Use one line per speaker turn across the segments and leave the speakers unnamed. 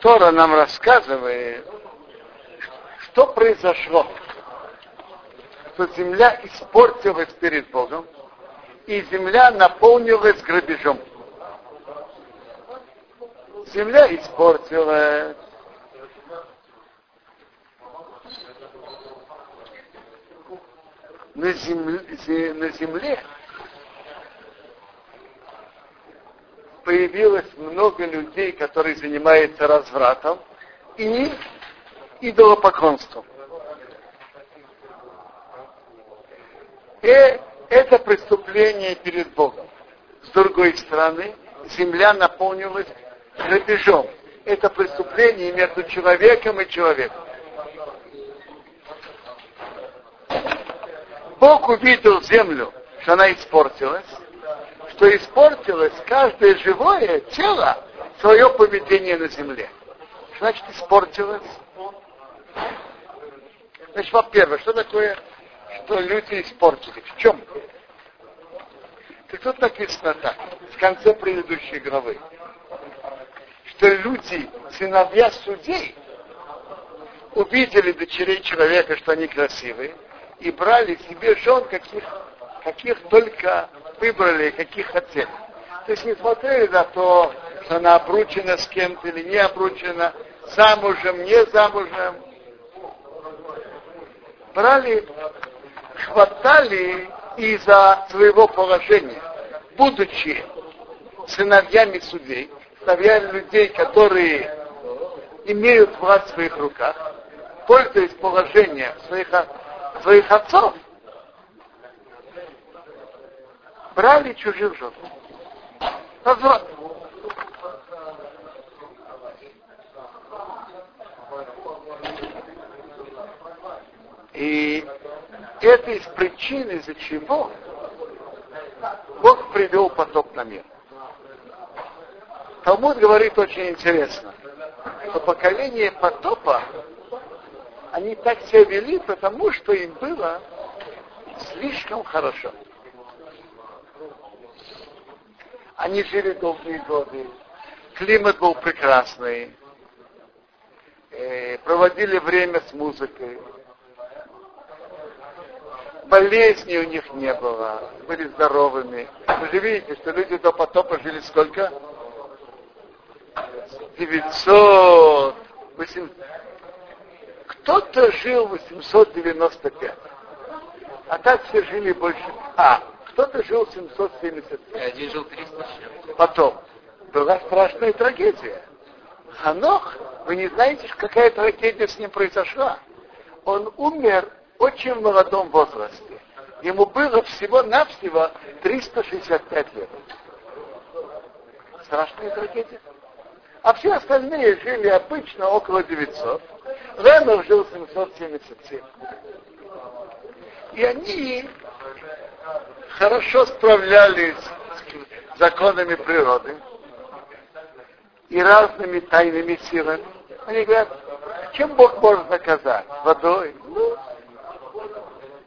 Тора нам рассказывает, что произошло, что земля испортилась перед Богом, и земля наполнилась грабежом. Земля испортилась. На земле, на земле появилось много людей, которые занимаются развратом и идолопоклонством. И это преступление перед Богом. С другой стороны, земля наполнилась грабежом. Это преступление между человеком и человеком. Бог увидел землю, что она испортилась, что испортилось каждое живое тело свое поведение на земле. Что значит испортилось? Значит, во-первых, что такое, что люди испортились? В чем? Так тут написано так, в конце предыдущей главы, что люди, сыновья судей, увидели дочерей человека, что они красивые, и брали себе жен, каких, каких только выбрали, каких хотели. То есть не смотрели на то, что она обручена с кем-то или не обручена, замужем, не замужем. Брали, хватали из-за своего положения, будучи сыновьями судей, сыновьями людей, которые имеют власть в своих руках, пользуясь положением своих, своих отцов, брали чужих жен. Разврат. И это из причин, из-за чего Бог привел потоп на мир. Талмуд говорит очень интересно, что поколение потопа, они так себя вели, потому что им было слишком хорошо. Они жили долгие годы, климат был прекрасный, э, проводили время с музыкой, болезней у них не было, были здоровыми. Вы же видите, что люди до потопа жили сколько? 900, 800. Кто-то жил 895, а так все жили больше. А, кто-то жил 775.
Один жил 300
Потом была страшная трагедия. Ханох, вы не знаете, какая трагедия с ним произошла. Он умер очень молодом возрасте. Ему было всего-навсего 365 лет. Страшная трагедия. А все остальные жили обычно около 900. Ленов жил 777. И они хорошо справлялись с законами природы и разными тайными силами. Они говорят, чем Бог может наказать? Водой? Ну,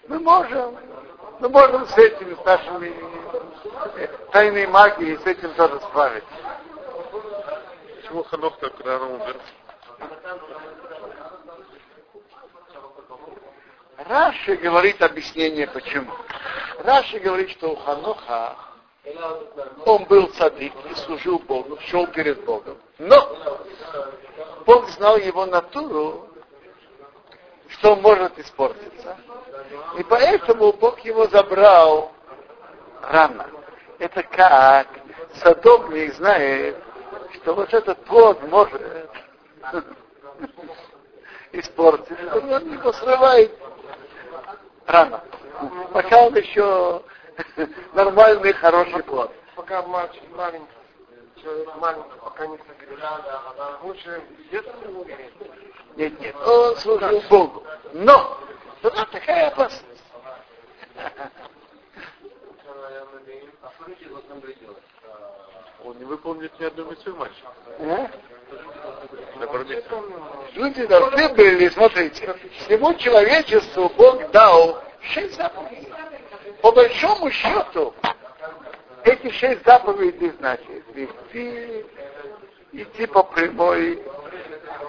мы можем. Мы можем с этим, с нашими э, тайной магией, с этим тоже справиться.
Почему Ханох так рано умер?
Раши говорит объяснение почему. Раши говорит, что у Ханоха он был садик и служил Богу, шел перед Богом. Но Бог знал его натуру, что он может испортиться. И поэтому Бог его забрал рано. Это как садовник знает, что вот этот плод может испортиться. Он его срывает рано. Пока он еще нормальный, хороший плод.
Пока мальчик маленький, человек маленький, пока не согрел. Лучше где-то
Нет, нет, он служил Богу. Но была такая опасность.
Он не выполнит ни одной миссию мальчик.
Люди должны были, смотрите, всему человечеству Бог дал шесть заповедей. По большому счету, эти шесть заповедей значит вести, идти по прямой,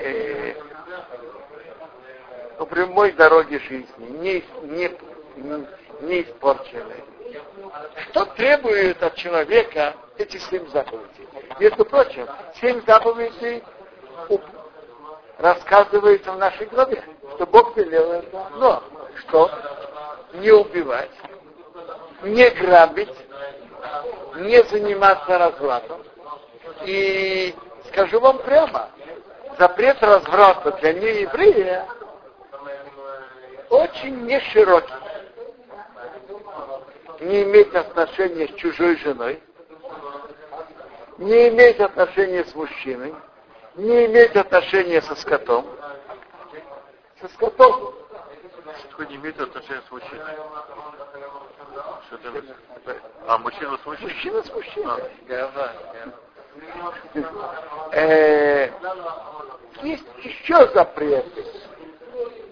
э, по прямой дороге жизни, не, не, не испорченной. Что требует от человека эти семь заповедей? Между прочим, семь заповедей рассказывается в нашей главе, что Бог велел это. Но что? Не убивать, не грабить, не заниматься развратом. И скажу вам прямо, запрет разврата для нееврея очень не широкий. Не иметь отношения с чужой женой, не иметь отношения с мужчиной, не иметь отношения со скотом. Со скотом.
Что не имеет отношения с мужчиной? Что? А, мужчина с мужчиной?
Мужчина с мужчиной. А. Э, есть еще запреты.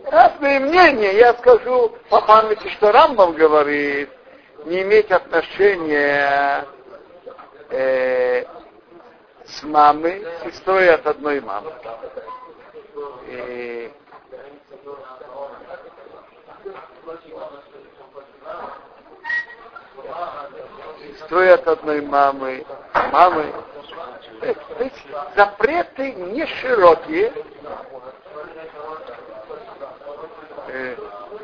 Разные мнения. Я скажу по памяти, что Рамбам говорит, не иметь отношения э, с мамой, сестрой от одной мамы. И сестрой от одной мамы, мамы. То есть запреты не широкие. Э,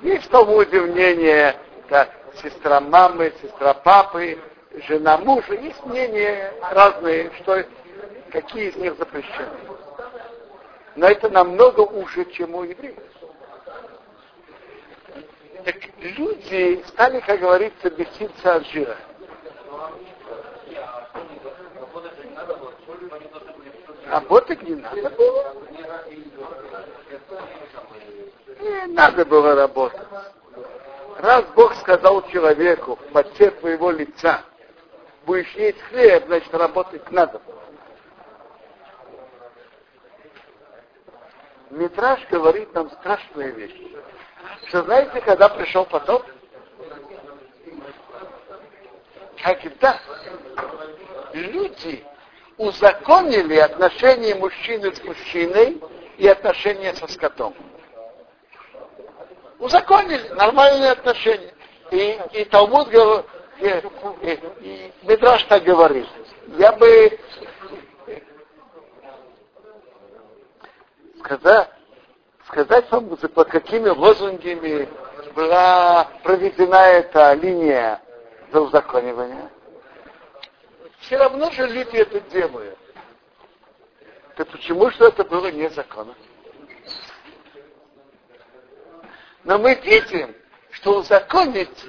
есть Талмуде мнение, да, сестра мамы, сестра папы, жена мужа. Есть мнения разные, что какие из них запрещены. Но это намного уже, чем у евреев. Так люди стали, как говорится, беситься от жира. Работать не надо было. Не надо было работать. Раз Бог сказал человеку в поте твоего лица, будешь есть хлеб, значит работать надо. Митраж говорит нам страшные вещи. Что знаете, когда пришел потоп? Когда люди узаконили отношения мужчины с мужчиной и отношения со скотом. Узаконили нормальные отношения. И, и Талмуд говорит, и, и, и Медраж так говорит. Я бы сказать, сказать вам, под какими лозунгами была проведена эта линия за узаконивание. Все равно же люди это делают. Так почему что это было незаконно? Но мы видим, что узаконить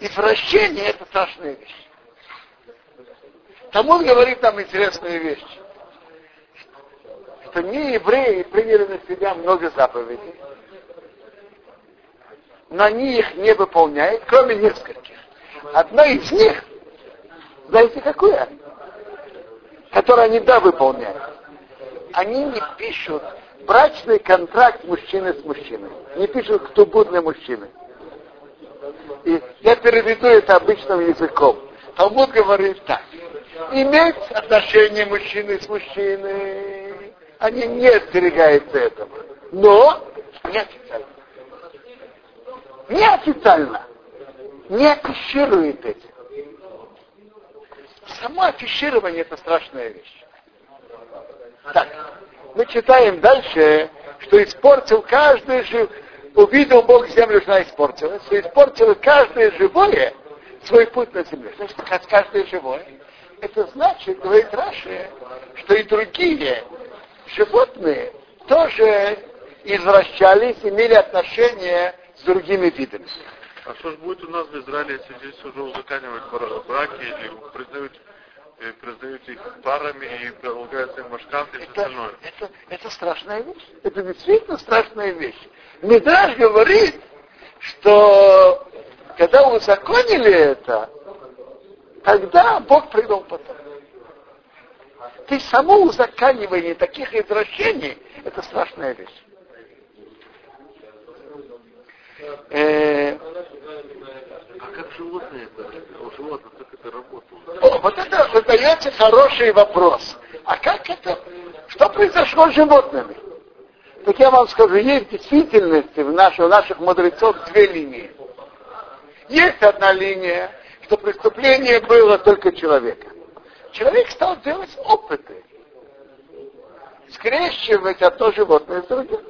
извращение это страшная вещь. Тому говорит нам интересную вещь что не евреи приняли на себя много заповедей, но они их не выполняют, кроме нескольких. Одна из них, знаете какое? Которое они да выполняют. Они не пишут брачный контракт мужчины с мужчиной. Не пишут, кто будный мужчины. И я переведу это обычным языком. Талмуд говорит так. Иметь отношения мужчины с мужчиной они не остерегаются этого. Но неофициально. Неофициально. Не афиширует этим. Само афиширование это страшная вещь. Так, мы читаем дальше, что испортил каждый жив, увидел Бог землю, что она испортилась, что испортил каждое живое свой путь на земле. Значит, каждое живое. Это значит, говорит Раши, что и другие животные тоже извращались, имели отношения с другими видами.
А что же будет у нас в Израиле, если здесь уже узаканивают браки или признают, признают их парами и полагаются им машканты и все остальное?
Это, это страшная вещь. Это действительно страшная вещь. Медраж говорит, что когда узаконили это, тогда Бог привел потом. То есть само узаканивание таких извращений – это страшная вещь. Э,
А как животные это? У животных как это работало?
о, вот это задается хороший вопрос. А как это? Что произошло с животными? Так я вам скажу, есть в действительности в наших, у наших мудрецов две линии. Есть одна линия, что преступление было только человека. Человек стал делать опыты. Скрещивать одно животное с другим.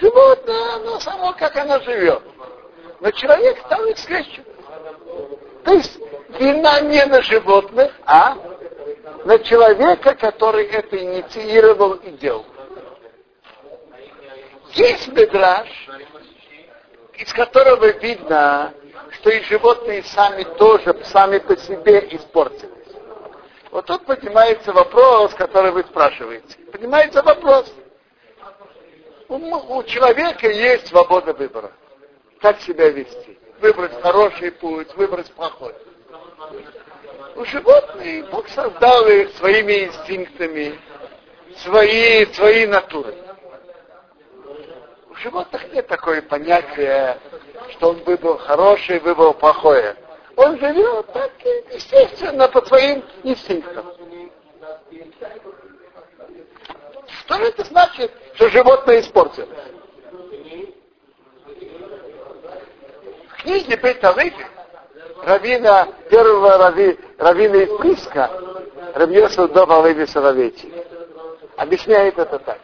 Животное, оно само, как оно живет. Но человек стал их скрещивать. То есть вина не на животных, а на человека, который это инициировал и делал. Есть медраж, из которого видно, что и животные сами тоже, сами по себе испортились. Вот тут поднимается вопрос, который вы спрашиваете. Поднимается вопрос. У, человека есть свобода выбора. Как себя вести. Выбрать хороший путь, выбрать плохой. У животных Бог создал их своими инстинктами, свои, свои натуры. У животных нет такое понятия, что он выбрал хорошее, выбрал плохое. Он живет так, естественно, по своим инстинктам. Что это значит, что животное испортилось? В книге Бейталыфи равина, первого рави, равина из Приска, Рабьесу Доба Леви Соловейчик, объясняет это так.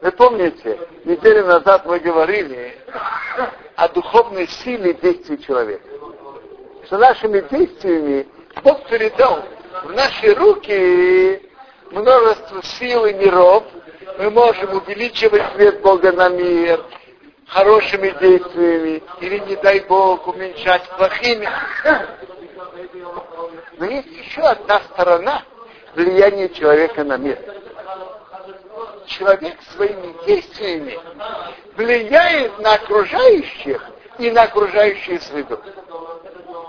Вы помните, неделю назад мы говорили о духовной силе действий человека. Что нашими действиями Бог передал в наши руки множество сил и миров. Мы можем увеличивать свет Бога на мир хорошими действиями или, не дай Бог, уменьшать плохими. Но есть еще одна сторона влияния человека на мир человек своими действиями влияет на окружающих и на окружающую среду.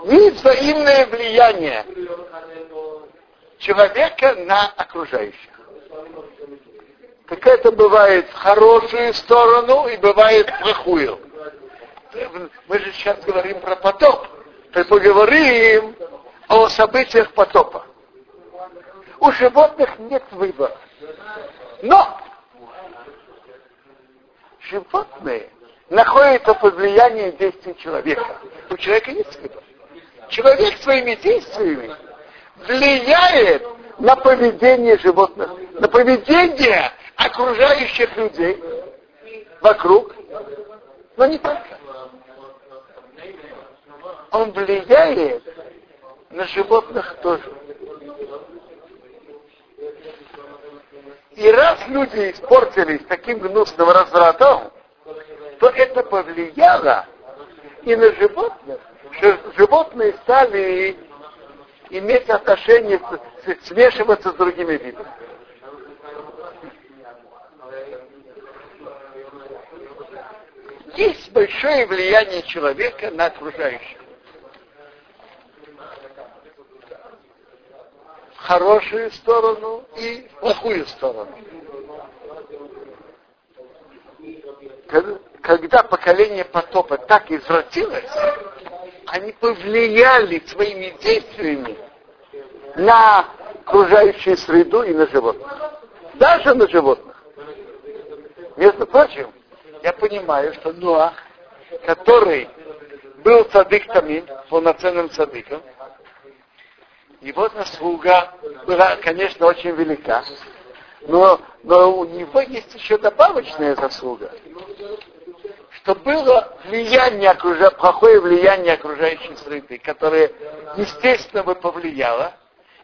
Есть взаимное влияние человека на окружающих. Как это бывает в хорошую сторону и бывает плохую. Мы же сейчас говорим про потоп. То есть поговорим о событиях потопа. У животных нет выбора. Но животные находятся под влиянием действий человека. У человека есть выбор. Человек своими действиями влияет на поведение животных, на поведение окружающих людей вокруг, но не только. Он влияет на животных тоже. И раз люди испортились таким гнусным развратом, то это повлияло и на животных, что животные стали иметь отношение, смешиваться с другими видами. Есть большое влияние человека на окружающих. В хорошую сторону и в плохую сторону. Когда поколение потопа так извратилось, они повлияли своими действиями на окружающую среду и на животных. Даже на животных. Между прочим, я понимаю, что Ноах, который был цадык Тамин, полноценным цадыком, его заслуга была, конечно, очень велика, но, но у него есть еще добавочная заслуга, что было влияние, окружа... плохое влияние окружающей среды, которое, естественно, бы повлияло,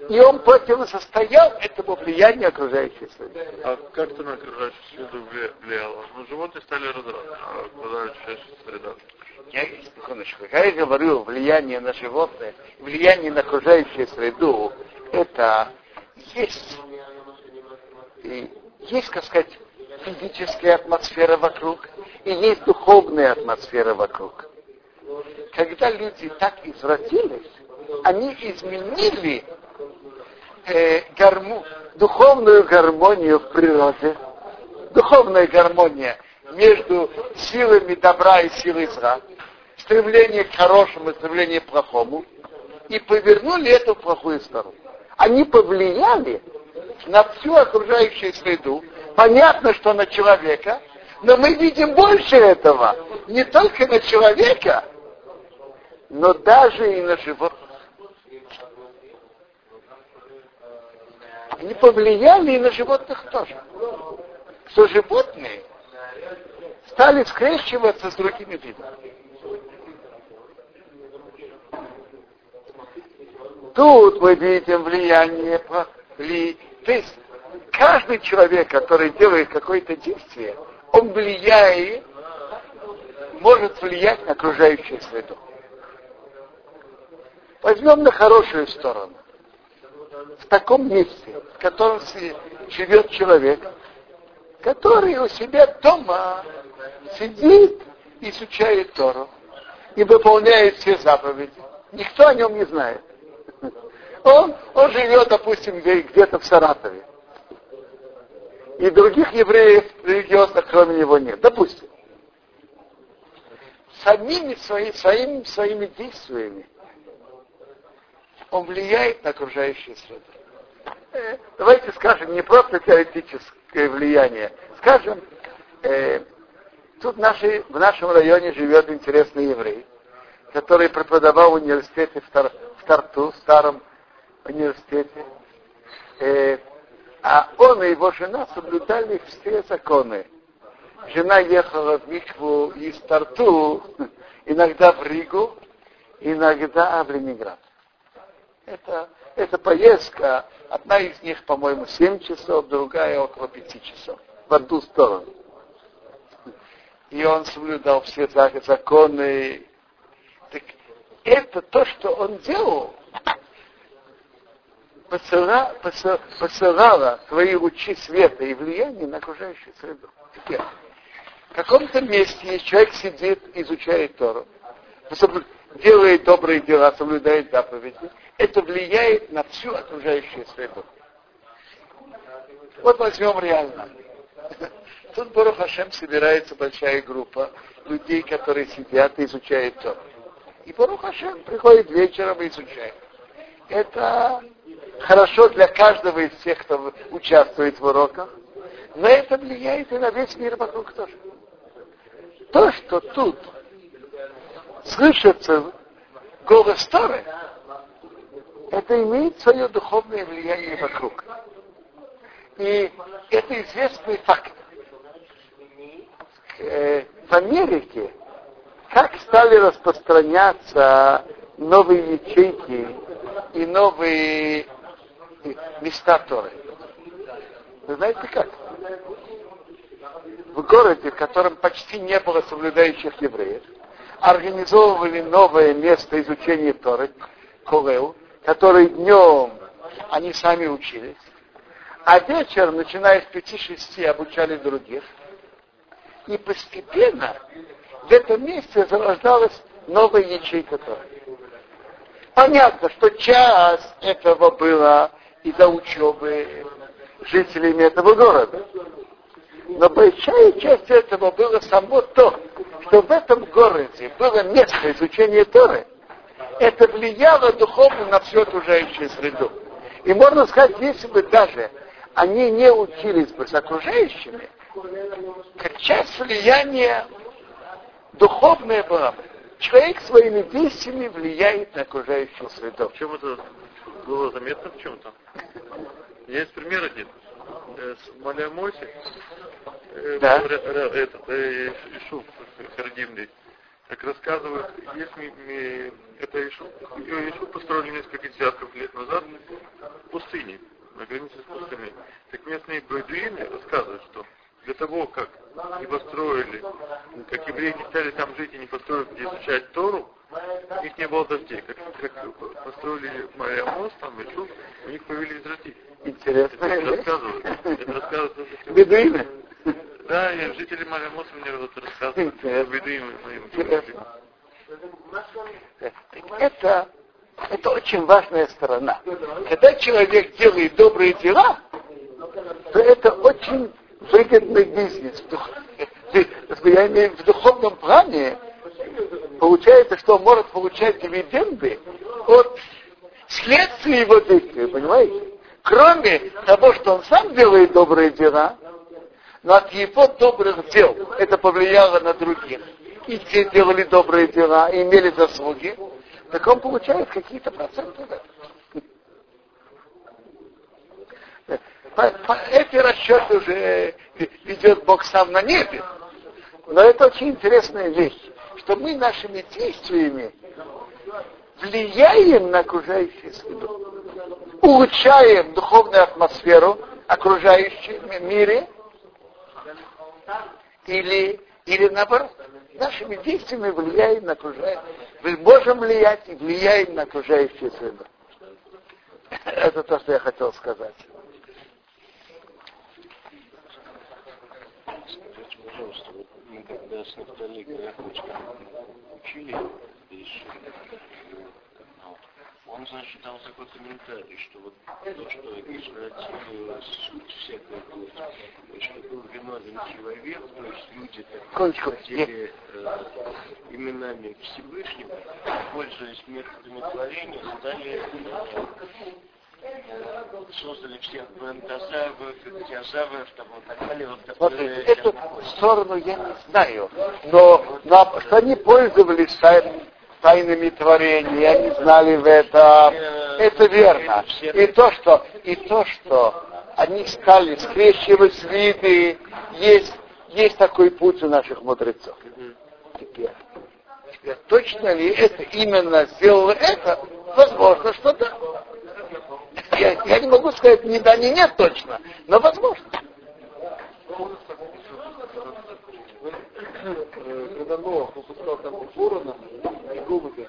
и он противостоял этому влиянию окружающей среды.
А как это на окружающую среду влияло? Ну, животные стали разраться, а окружающая среда.
Я, секундочку, когда я говорю влияние на животное, влияние на окружающую среду, это есть, и есть, как сказать, физическая атмосфера вокруг, и есть духовная атмосфера вокруг. Когда люди так извратились, они изменили э, гарму, духовную гармонию в природе. Духовная гармония между силами добра и силой зла, стремление к хорошему и стремление к плохому, и повернули это в плохую сторону. Они повлияли на всю окружающую среду. Понятно, что на человека, но мы видим больше этого. Не только на человека, но даже и на животных. Они повлияли и на животных тоже. Что животные стали скрещиваться с другими видами. Тут мы видим влияние, вли... то есть каждый человек, который делает какое-то действие, он влияет, может влиять на окружающую среду. Возьмем на хорошую сторону. В таком месте, в котором живет человек, который у себя дома сидит, изучает Тору и выполняет все заповеди. Никто о нем не знает. Он, он живет, допустим, где-то в Саратове. И других евреев религиозных, кроме него, нет. Допустим. Самими свои, своими, своими действиями он влияет на окружающую среду. Давайте скажем, не просто теоретическое влияние. Скажем, э, тут наши, в нашем районе живет интересный еврей, который преподавал в университете в, Тар, в Тарту, в старом университете. Э, а он и его жена соблюдали все законы. Жена ехала в Микву из Тарту, иногда в Ригу, иногда в Ленинград. Это, это поездка, одна из них, по-моему, 7 часов, другая около 5 часов, в одну сторону. И он соблюдал все законы. Так это то, что он делал, посыла, посыла, посылала свои лучи света и влияния на окружающую среду. Теперь, в каком-то месте человек сидит, изучает Тору, делает добрые дела, соблюдает заповеди, это влияет на всю окружающую среду. Вот возьмем реально. Тут Барух Хашем собирается большая группа людей, которые сидят и изучают то. И Барух Хашем приходит вечером и изучает. Это хорошо для каждого из тех, кто участвует в уроках, но это влияет и на весь мир вокруг тоже. То, что тут слышится голос Торы, это имеет свое духовное влияние вокруг. И это известный факт. Э, в Америке как стали распространяться новые ячейки и новые места Торы. Вы знаете как? В городе, в котором почти не было соблюдающих евреев, организовывали новое место изучения Торы, Колеу, который днем они сами учились, а вечером, начиная с 5-6, обучали других. И постепенно в этом месте зарождалась новая ячейка Торы. Понятно, что часть этого было из-за учебы жителями этого города. Но большая часть этого было само то, что в этом городе было место изучения Торы, это влияло духовно на всю окружающую среду. И можно сказать, если бы даже они не учились бы с окружающими, как часть влияния духовное была бы. Человек своими действиями влияет на окружающую среду.
В чем это было заметно в чем-то? Есть пример один. Э, с Малямоси, э,
да.
этот, э, Ишуф Хардимный, как рассказывают, если это Ишуф, Ишуф построили несколько десятков лет назад в пустыне, на границе с пустыней. Так местные бедуины рассказывают, что для того, как не построили, как евреи не стали там жить и не построили, где изучать Тору, у них не было дождей. Как, как построили Мария мост, там, Ишуф, у них появились дожди.
Интересно.
Это рассказывают. Это рассказывают.
Бедуины?
Да, я, жители Мария моста мне это рассказывают. Бедуины моим.
Это, это очень важная сторона. Когда человек делает добрые дела, то это очень выгодный бизнес я имею в духовном плане, получается, что он может получать дивиденды от следствия его действия, понимаете? Кроме того, что он сам делает добрые дела, но от его добрых дел это повлияло на других. И те делали добрые дела, и имели заслуги, так он получает какие-то проценты. По, по, эти расчеты уже ведет Бог сам на небе. Но это очень интересная вещь, что мы нашими действиями влияем на окружающую среду, улучшаем духовную атмосферу окружающем мире, или, или наоборот, нашими действиями влияем на окружающую Мы можем влиять и влияем на окружающую среду. Это то, что я хотел сказать.
Пожалуйста, вот мы когда с Нафтали Горохочком учили здесь, он, значит, дал такой комментарий, что вот то, что извратила суть всякой плоти, что был виновен человек, то есть люди так хотели э, именами Всевышнего, пользуясь методами творения, стали э, создали всех бандазавов, тиазавов, там, и так далее. Вот,
Смотрите, эту сторону я не знаю, но, но что они пользовались тайнами творения, они знали в этом. Это верно. И то, что, и то, что они стали скрещивать виды, есть, есть такой путь у наших мудрецов. Теперь, теперь точно ли это именно сделало это? Возможно, что да. Я, я не могу сказать ни да, ни нет точно, но возможно. Когда Новых выпускал там и голубя,